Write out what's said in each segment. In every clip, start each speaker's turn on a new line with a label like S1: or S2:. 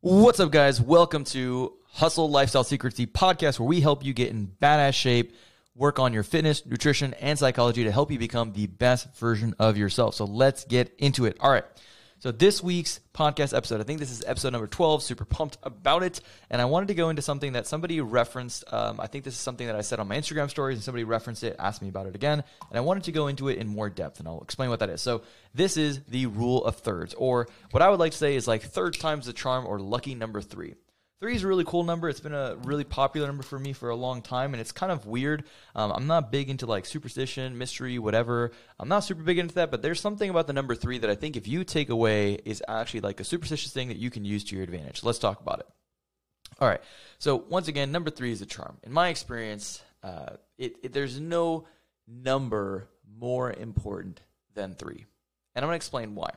S1: What's up, guys? Welcome to Hustle Lifestyle Secrets, the podcast where we help you get in badass shape, work on your fitness, nutrition, and psychology to help you become the best version of yourself. So let's get into it. All right. So this week's podcast episode, I think this is episode number 12, super pumped about it. And I wanted to go into something that somebody referenced. Um, I think this is something that I said on my Instagram stories and somebody referenced it, asked me about it again. And I wanted to go into it in more depth and I'll explain what that is. So this is the rule of thirds, or what I would like to say is like third times the charm or lucky number three. Three is a really cool number. It's been a really popular number for me for a long time, and it's kind of weird. Um, I'm not big into like superstition, mystery, whatever. I'm not super big into that, but there's something about the number three that I think if you take away is actually like a superstitious thing that you can use to your advantage. Let's talk about it. All right. So once again, number three is a charm. In my experience, uh, it, it, there's no number more important than three, and I'm going to explain why.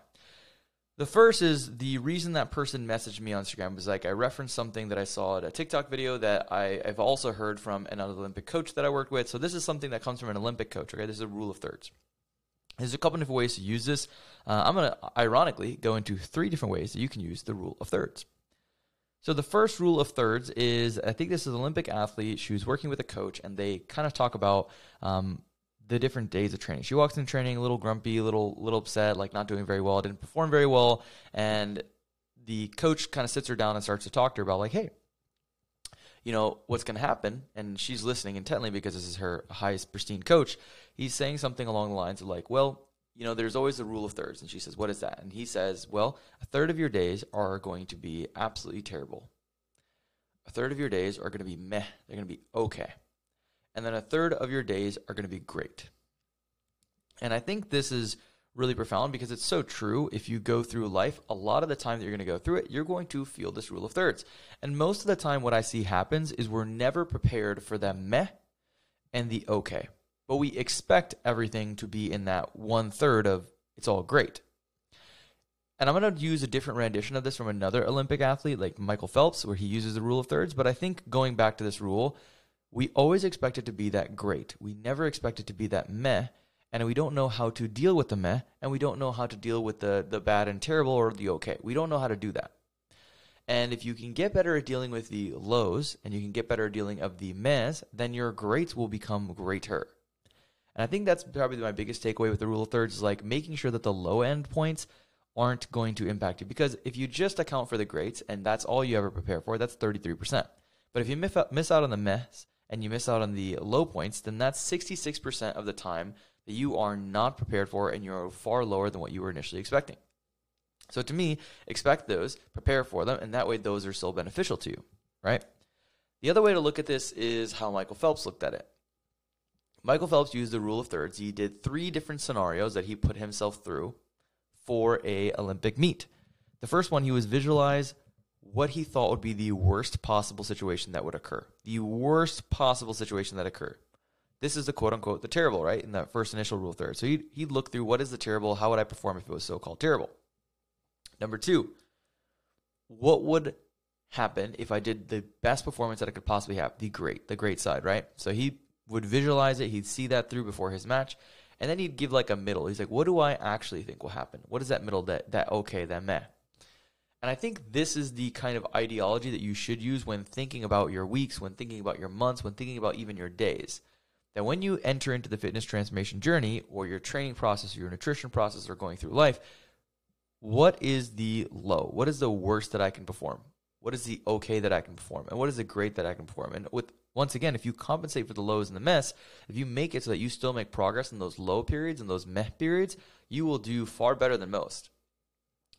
S1: The first is the reason that person messaged me on Instagram was like I referenced something that I saw at a TikTok video that I, have also heard from another Olympic coach that I worked with. So this is something that comes from an Olympic coach. Okay, this is a rule of thirds. There's a couple different ways to use this. Uh, I'm to ironically go into three different ways that you can use the rule of thirds. So the first rule of thirds is I think this is an Olympic athlete. She was working with a coach, and they kind of talk about um, the different days of training. She walks in training a little grumpy, a little little upset, like not doing very well, didn't perform very well, and the coach kind of sits her down and starts to talk to her about like, hey, you know what's going to happen, and she's listening intently because this is her highest pristine coach. He's saying something along the lines of like, well, you know, there's always a rule of thirds, and she says, what is that? And he says, well, a third of your days are going to be absolutely terrible. A third of your days are going to be meh. They're going to be okay and then a third of your days are going to be great. And I think this is really profound because it's so true. If you go through life, a lot of the time that you're going to go through it, you're going to feel this rule of thirds. And most of the time, what I see happens is we're never prepared for the meh and the okay. But we expect everything to be in that one third of it's all great. And I'm going to use a different rendition of this from another Olympic athlete like Michael Phelps, where he uses the rule of thirds. But I think going back to this rule, we always expect it to be that great. We never expect it to be that meh, and we don't know how to deal with the meh, and we don't know how to deal with the the bad and terrible or the okay. We don't know how to do that. And if you can get better at dealing with the lows and you can get better at dealing of the mehs, then your greats will become greater. And I think that's probably my biggest takeaway with the rule of thirds is like making sure that the low end points aren't going to impact you. Because if you just account for the greats and that's all you ever prepare for, that's 33%. But if you miss out on the mess and you miss out on the low points, then that's 66% of the time that you are not prepared for and you're far lower than what you were initially expecting. So to me, expect those, prepare for them, and that way those are still beneficial to you, right? The other way to look at this is how Michael Phelps looked at it. Michael Phelps used the rule of thirds. He did three different scenarios that he put himself through for a Olympic meet. The first one he was visualize what he thought would be the worst possible situation that would occur. The worst possible situation that occurred. This is the quote unquote the terrible, right? In that first initial rule third. So he'd, he'd look through what is the terrible, how would I perform if it was so called terrible? Number two, what would happen if I did the best performance that I could possibly have? The great, the great side, right? So he would visualize it, he'd see that through before his match, and then he'd give like a middle. He's like, what do I actually think will happen? What is that middle that that okay, that meh? And I think this is the kind of ideology that you should use when thinking about your weeks, when thinking about your months, when thinking about even your days. That when you enter into the fitness transformation journey or your training process or your nutrition process or going through life, what is the low? What is the worst that I can perform? What is the okay that I can perform? And what is the great that I can perform? And with once again, if you compensate for the lows and the mess, if you make it so that you still make progress in those low periods and those meh periods, you will do far better than most.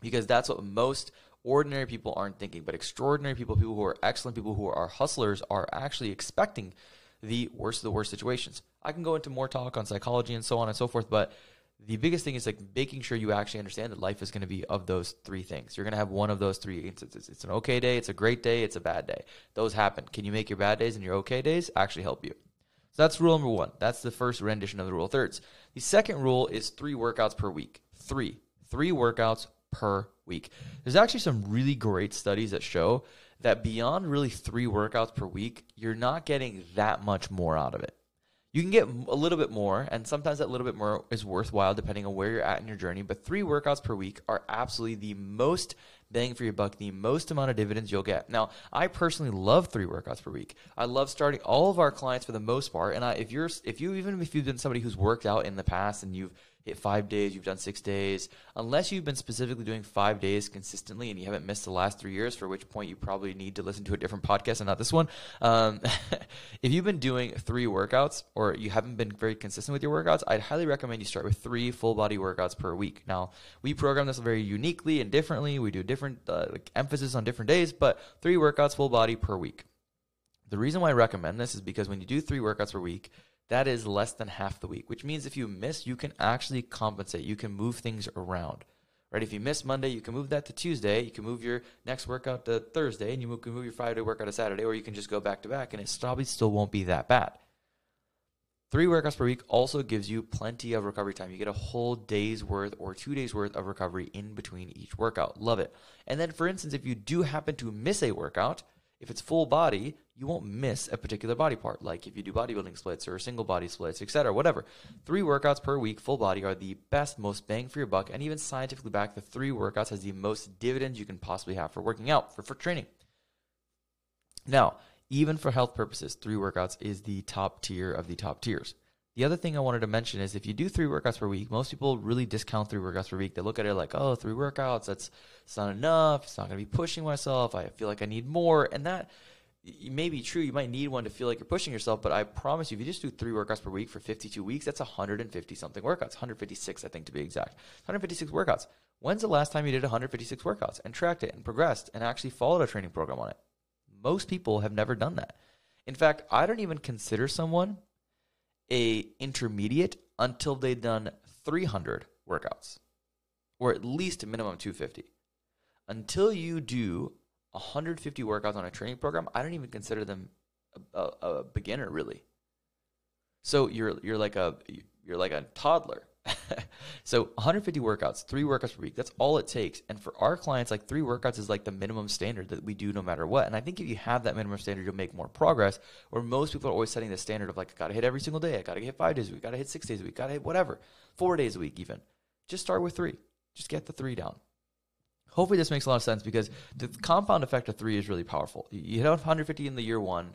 S1: Because that's what most ordinary people aren't thinking, but extraordinary people, people who are excellent, people who are hustlers, are actually expecting the worst of the worst situations. I can go into more talk on psychology and so on and so forth, but the biggest thing is like making sure you actually understand that life is going to be of those three things. You're going to have one of those three. It's, it's, an okay day, it's a great day, it's a bad day. Those happen. Can you make your bad days and your okay days actually help you? So that's rule number one. That's the first rendition of the rule of thirds. The second rule is three workouts per week. Three. Three workouts per week. There's actually some really great studies that show that beyond really three workouts per week, you're not getting that much more out of it. You can get a little bit more, and sometimes that little bit more is worthwhile depending on where you're at in your journey. But three workouts per week are absolutely the most bang for your buck, the most amount of dividends you'll get. Now, I personally love three workouts per week. I love starting all of our clients for the most part. And I, if you're, if you, even if you've been somebody who's worked out in the past and you've hit five days, you've done six days, unless you've been specifically doing five days consistently and you haven't missed the last three years, for which point you probably need to listen to a different podcast and not this one. Um, if you've been doing three workouts or you haven't been very consistent with your workouts, I'd highly recommend you start with three full body workouts per week. Now, we program this very uniquely and differently. We do different uh, like emphasis on different days, but three workouts full body per week. The reason why I recommend this is because when you do three workouts per week, that is less than half the week, which means if you miss, you can actually compensate. You can move things around. Right? If you miss Monday, you can move that to Tuesday. You can move your next workout to Thursday, and you can move your Friday workout to Saturday, or you can just go back to back, and it probably still won't be that bad. Three workouts per week also gives you plenty of recovery time. You get a whole day's worth or two days worth of recovery in between each workout. Love it. And then, for instance, if you do happen to miss a workout, if it's full body, you won't miss a particular body part. Like if you do bodybuilding splits or single body splits, etc., whatever. Three workouts per week, full body, are the best, most bang for your buck, and even scientifically backed, the three workouts has the most dividends you can possibly have for working out, for, for training. Now, even for health purposes, three workouts is the top tier of the top tiers. The other thing I wanted to mention is if you do three workouts per week, most people really discount three workouts per week. They look at it like, oh, three workouts, that's it's not enough. It's not going to be pushing myself. I feel like I need more. And that may be true. You might need one to feel like you're pushing yourself, but I promise you, if you just do three workouts per week for 52 weeks, that's 150 something workouts, 156, I think to be exact. 156 workouts. When's the last time you did 156 workouts and tracked it and progressed and actually followed a training program on it? Most people have never done that. In fact, I don't even consider someone a intermediate until they've done 300 workouts or at least a minimum 250 until you do 150 workouts on a training program i don't even consider them a, a, a beginner really so you're you're like a you're like a toddler so 150 workouts, three workouts per week. That's all it takes. And for our clients, like three workouts is like the minimum standard that we do no matter what. And I think if you have that minimum standard, you'll make more progress. Where most people are always setting the standard of like, I gotta hit every single day. I gotta hit five days a week. Gotta hit six days a week. Gotta hit whatever. Four days a week even. Just start with three. Just get the three down. Hopefully this makes a lot of sense because the compound effect of three is really powerful. You hit 150 in the year one,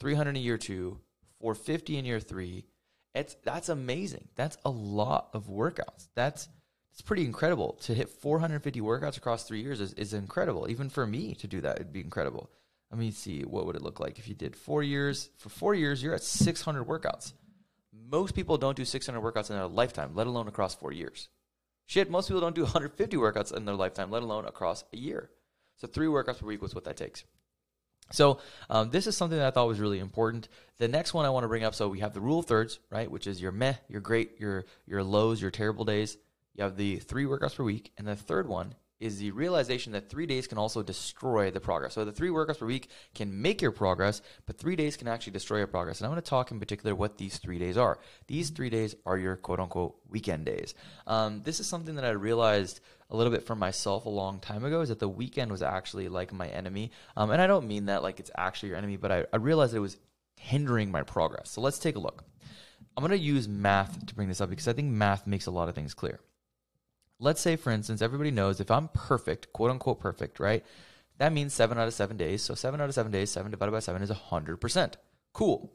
S1: 300 in year two, 450 in year three, it's that's amazing. That's a lot of workouts. That's it's pretty incredible to hit 450 workouts across three years is, is incredible. Even for me to do that, it'd be incredible. Let me see what would it look like if you did four years. For four years, you're at 600 workouts. Most people don't do 600 workouts in their lifetime, let alone across four years. Shit, most people don't do 150 workouts in their lifetime, let alone across a year. So three workouts per week was what that takes. So um, this is something that I thought was really important. The next one I want to bring up. So we have the rule of thirds, right, which is your meh, your great, your your lows, your terrible days. You have the three workouts per week, and the third one is the realization that three days can also destroy the progress. So the three workouts per week can make your progress, but three days can actually destroy your progress. And I'm going to talk in particular what these three days are. These three days are your quote unquote weekend days. Um, this is something that I realized a little bit for myself a long time ago is that the weekend was actually like my enemy. Um, and I don't mean that like it's actually your enemy, but I, I realized it was hindering my progress. So let's take a look. I'm going to use math to bring this up because I think math makes a lot of things clear let's say, for instance, everybody knows if I'm perfect, quote unquote perfect, right? That means seven out of seven days. So seven out of seven days, seven divided by seven is 100%. Cool.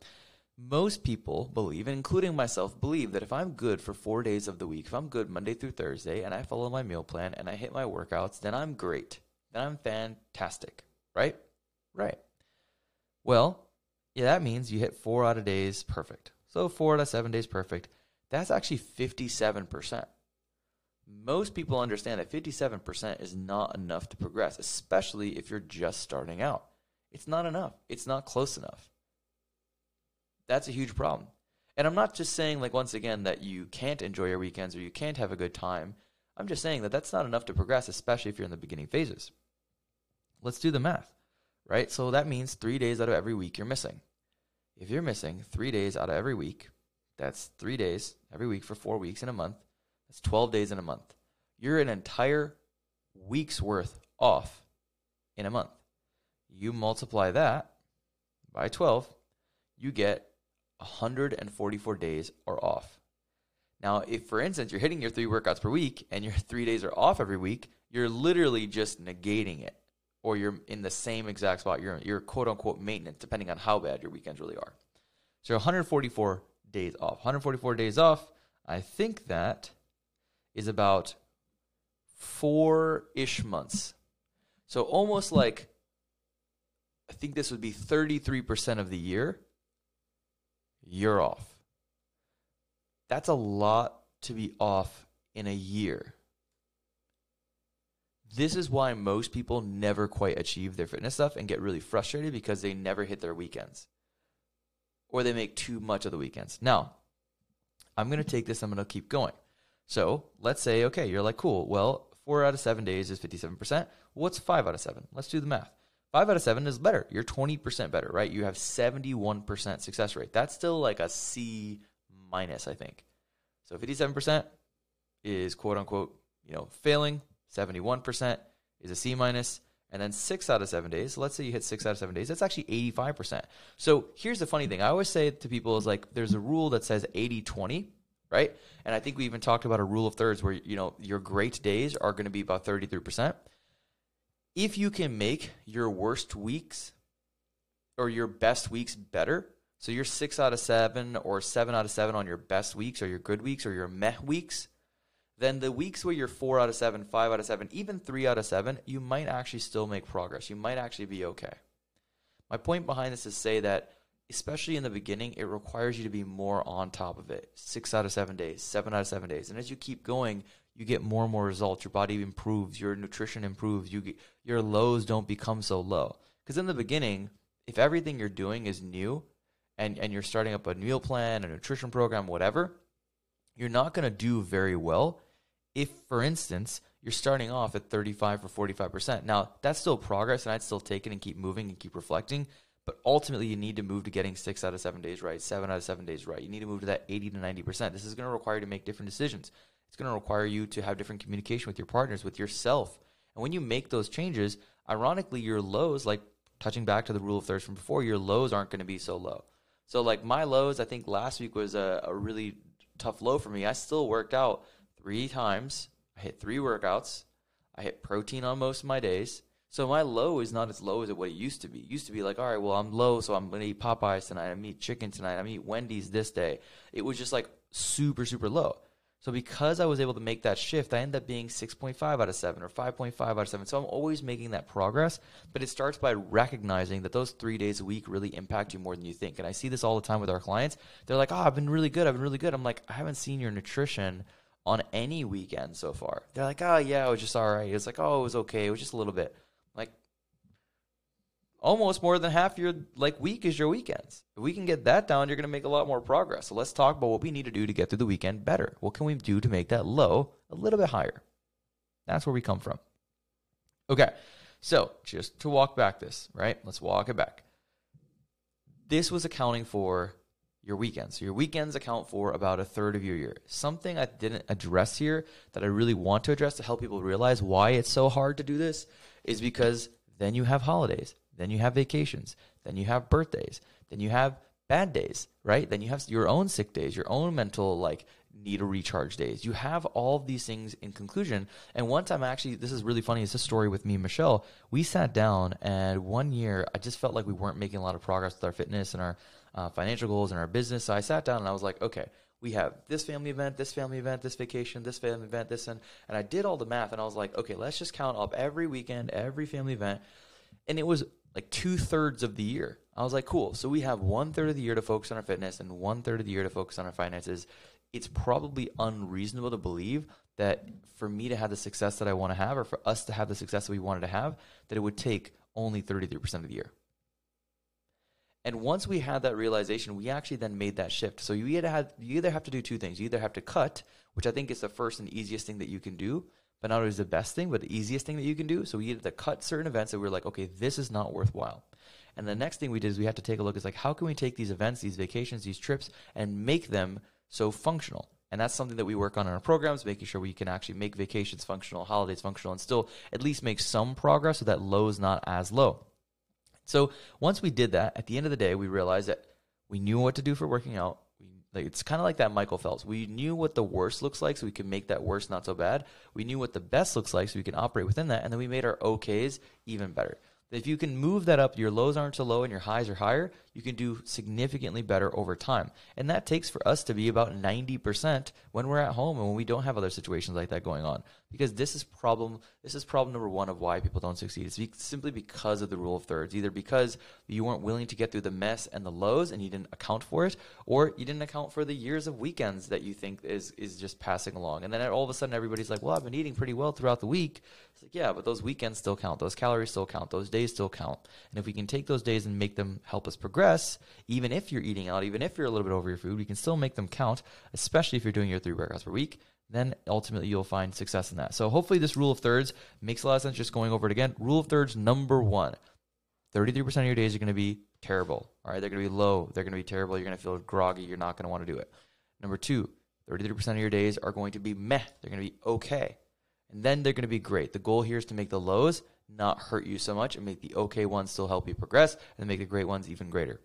S1: Most people believe, including myself, believe that if I'm good for four days of the week, if I'm good Monday through Thursday and I follow my meal plan and I hit my workouts, then I'm great. Then I'm fantastic, right? Right. Well, yeah, that means you hit four out of days perfect. So four out of seven days perfect. That's actually 57% most people understand that 57% is not enough to progress, especially if you're just starting out. It's not enough. It's not close enough. That's a huge problem. And I'm not just saying, like, once again, that you can't enjoy your weekends or you can't have a good time. I'm just saying that that's not enough to progress, especially if you're in the beginning phases. Let's do the math, right? So that means three days out of every week you're missing. If you're missing three days out of every week, that's three days every week for four weeks in a month that's 12 days in a month. You're an entire week's worth off in a month. You multiply that by 12, you get 144 days are off. Now, if for instance you're hitting your three workouts per week and your three days are off every week, you're literally just negating it or you're in the same exact spot. You're, you're quote unquote maintenance, depending on how bad your weekends really are. So 144 days off. 144 days off, I think that is about four ish months. So almost like, I think this would be 33% of the year, you're off. That's a lot to be off in a year. This is why most people never quite achieve their fitness stuff and get really frustrated because they never hit their weekends or they make too much of the weekends. Now, I'm going to take this, I'm going to keep going. So let's say, okay, you're like, cool. Well, four out of seven days is 57%. What's five out of seven? Let's do the math. Five out of seven is better. You're 20% better, right? You have 71% success rate. That's still like a C minus, I think. So 57% is quote unquote, you know, failing. 71% is a C minus. And then six out of seven days. Let's say you hit six out of seven days. That's actually 85%. So here's the funny thing. I always say to people is like, there's a rule that says 80 20, right? And I think we even talked about a rule of thirds where, you know, your great days are going to be about 33%. If you can make your worst weeks or your best weeks better, so you're six out of seven or seven out of seven on your best weeks or your good weeks or your meh weeks, then the weeks where you're four out of seven, five out of seven, even three out of seven, you might actually still make progress. You might actually be okay. My point behind this is say that, especially in the beginning, it requires you to be more on top of it. Six out of seven days, seven out of seven days. And as you keep going, you get more and more results. Your body improves, your nutrition improves, you get, your lows don't become so low. Because in the beginning, if everything you're doing is new and, and you're starting up a meal plan, a nutrition program, whatever, you're not going to do very well if, for instance, you're starting off at 35 or 45%. Now, that's still progress, and I'd still take it and keep moving and keep reflecting. But ultimately, you need to move to getting six out of seven days right, seven out of seven days right. You need to move to that 80 to 90%. This is going to require you to make different decisions. It's going to require you to have different communication with your partners, with yourself. And when you make those changes, ironically, your lows, like touching back to the rule of thirds from before, your lows aren't going to be so low. So, like my lows, I think last week was a, a really tough low for me. I still worked out three times. I hit three workouts. I hit protein on most of my days. So my low is not as low as it what it used to be. It used to be like, all right, well, I'm low, so I'm going to eat Popeyes tonight. I'm eat chicken tonight. I'm to eat Wendy's this day. It was just like super, super low. So because I was able to make that shift, I ended up being 6.5 out of 7 or 5.5 out of 7. So I'm always making that progress, but it starts by recognizing that those 3 days a week really impact you more than you think. And I see this all the time with our clients. They're like, "Oh, I've been really good. I've been really good." I'm like, "I haven't seen your nutrition on any weekend so far." They're like, "Oh, yeah, it was just all right." It's like, "Oh, it was okay. It was just a little bit." Almost more than half your like week is your weekends. If we can get that down, you're going to make a lot more progress. So let's talk about what we need to do to get through the weekend better. What can we do to make that low a little bit higher? That's where we come from. Okay. So, just to walk back this, right? Let's walk it back. This was accounting for your weekends. So your weekends account for about a third of your year. Something I didn't address here that I really want to address to help people realize why it's so hard to do this is because then you have holidays then you have vacations. Then you have birthdays. Then you have bad days, right? Then you have your own sick days, your own mental like need a recharge days. You have all of these things in conclusion. And one time, actually, this is really funny. It's a story with me and Michelle. We sat down, and one year, I just felt like we weren't making a lot of progress with our fitness and our uh, financial goals and our business. So I sat down and I was like, okay, we have this family event, this family event, this vacation, this family event, this and and I did all the math and I was like, okay, let's just count up every weekend, every family event. And it was like two thirds of the year. I was like, cool. So we have one third of the year to focus on our fitness and one third of the year to focus on our finances. It's probably unreasonable to believe that for me to have the success that I want to have, or for us to have the success that we wanted to have, that it would take only 33% of the year. And once we had that realization, we actually then made that shift. So you either have you either have to do two things. You either have to cut, which I think is the first and easiest thing that you can do, but not always the best thing, but the easiest thing that you can do. So we had to cut certain events that we were like, okay, this is not worthwhile. And the next thing we did is we had to take a look is like, how can we take these events, these vacations, these trips, and make them so functional? And that's something that we work on in our programs, making sure we can actually make vacations functional, holidays functional, and still at least make some progress so that low is not as low. So once we did that, at the end of the day, we realized that we knew what to do for working out. Like it's kind of like that Michael Phelps. We knew what the worst looks like, so we could make that worst not so bad. We knew what the best looks like, so we can operate within that, and then we made our OKs even better. If you can move that up, your lows aren't so low and your highs are higher, you can do significantly better over time. And that takes for us to be about 90% when we're at home and when we don't have other situations like that going on. Because this is problem this is problem number 1 of why people don't succeed. It's simply because of the rule of thirds, either because you weren't willing to get through the mess and the lows and you didn't account for it, or you didn't account for the years of weekends that you think is is just passing along. And then all of a sudden everybody's like, "Well, I've been eating pretty well throughout the week." It's like, "Yeah, but those weekends still count. Those calories still count. Those days still count." And if we can take those days and make them help us progress, even if you're eating out, even if you're a little bit over your food, we can still make them count, especially if you're doing your three workouts per week. Then ultimately you'll find success in that. So hopefully this rule of thirds makes a lot of sense. Just going over it again. Rule of thirds number one 33% of your days are going to be terrible. All right. They're going to be low. They're going to be terrible. You're going to feel groggy. You're not going to want to do it. Number two, 33% of your days are going to be meh. They're going to be okay. And then they're going to be great. The goal here is to make the lows not hurt you so much and make the okay ones still help you progress and make the great ones even greater.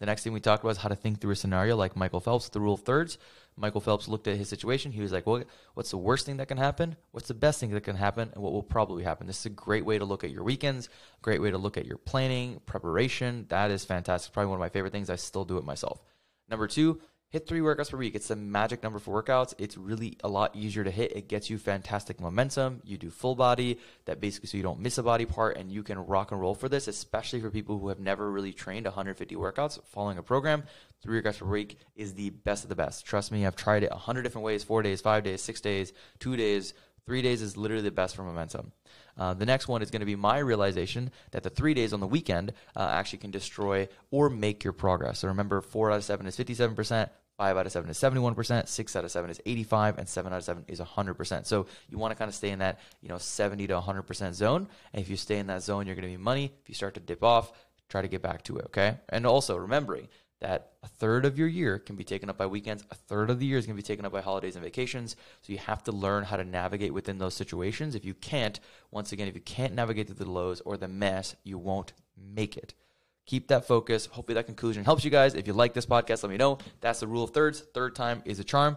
S1: The next thing we talked about is how to think through a scenario like Michael Phelps, the rule of thirds. Michael Phelps looked at his situation. He was like, well, what's the worst thing that can happen? What's the best thing that can happen? And what will probably happen? This is a great way to look at your weekends, great way to look at your planning, preparation. That is fantastic. Probably one of my favorite things. I still do it myself. Number two, hit three workouts per week. It's the magic number for workouts. It's really a lot easier to hit. It gets you fantastic momentum. You do full body, that basically so you don't miss a body part and you can rock and roll for this, especially for people who have never really trained 150 workouts following a program. Three workouts per week is the best of the best. Trust me, I've tried it 100 different ways four days, five days, six days, two days. Three days is literally the best for momentum. Uh, the next one is going to be my realization that the three days on the weekend uh, actually can destroy or make your progress. So remember, four out of seven is 57%, Five out of seven is 71%, six out of seven is 85, and seven out of seven is 100%. So you want to kind of stay in that, you know, 70 to 100% zone. And if you stay in that zone, you're going to be money. If you start to dip off, try to get back to it. Okay. And also remembering that a third of your year can be taken up by weekends. A third of the year is going to be taken up by holidays and vacations. So you have to learn how to navigate within those situations. If you can't, once again, if you can't navigate through the lows or the mess, you won't make it. Keep that focus. Hopefully, that conclusion helps you guys. If you like this podcast, let me know. That's the rule of thirds. Third time is a charm.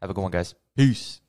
S1: Have a good one, guys. Peace.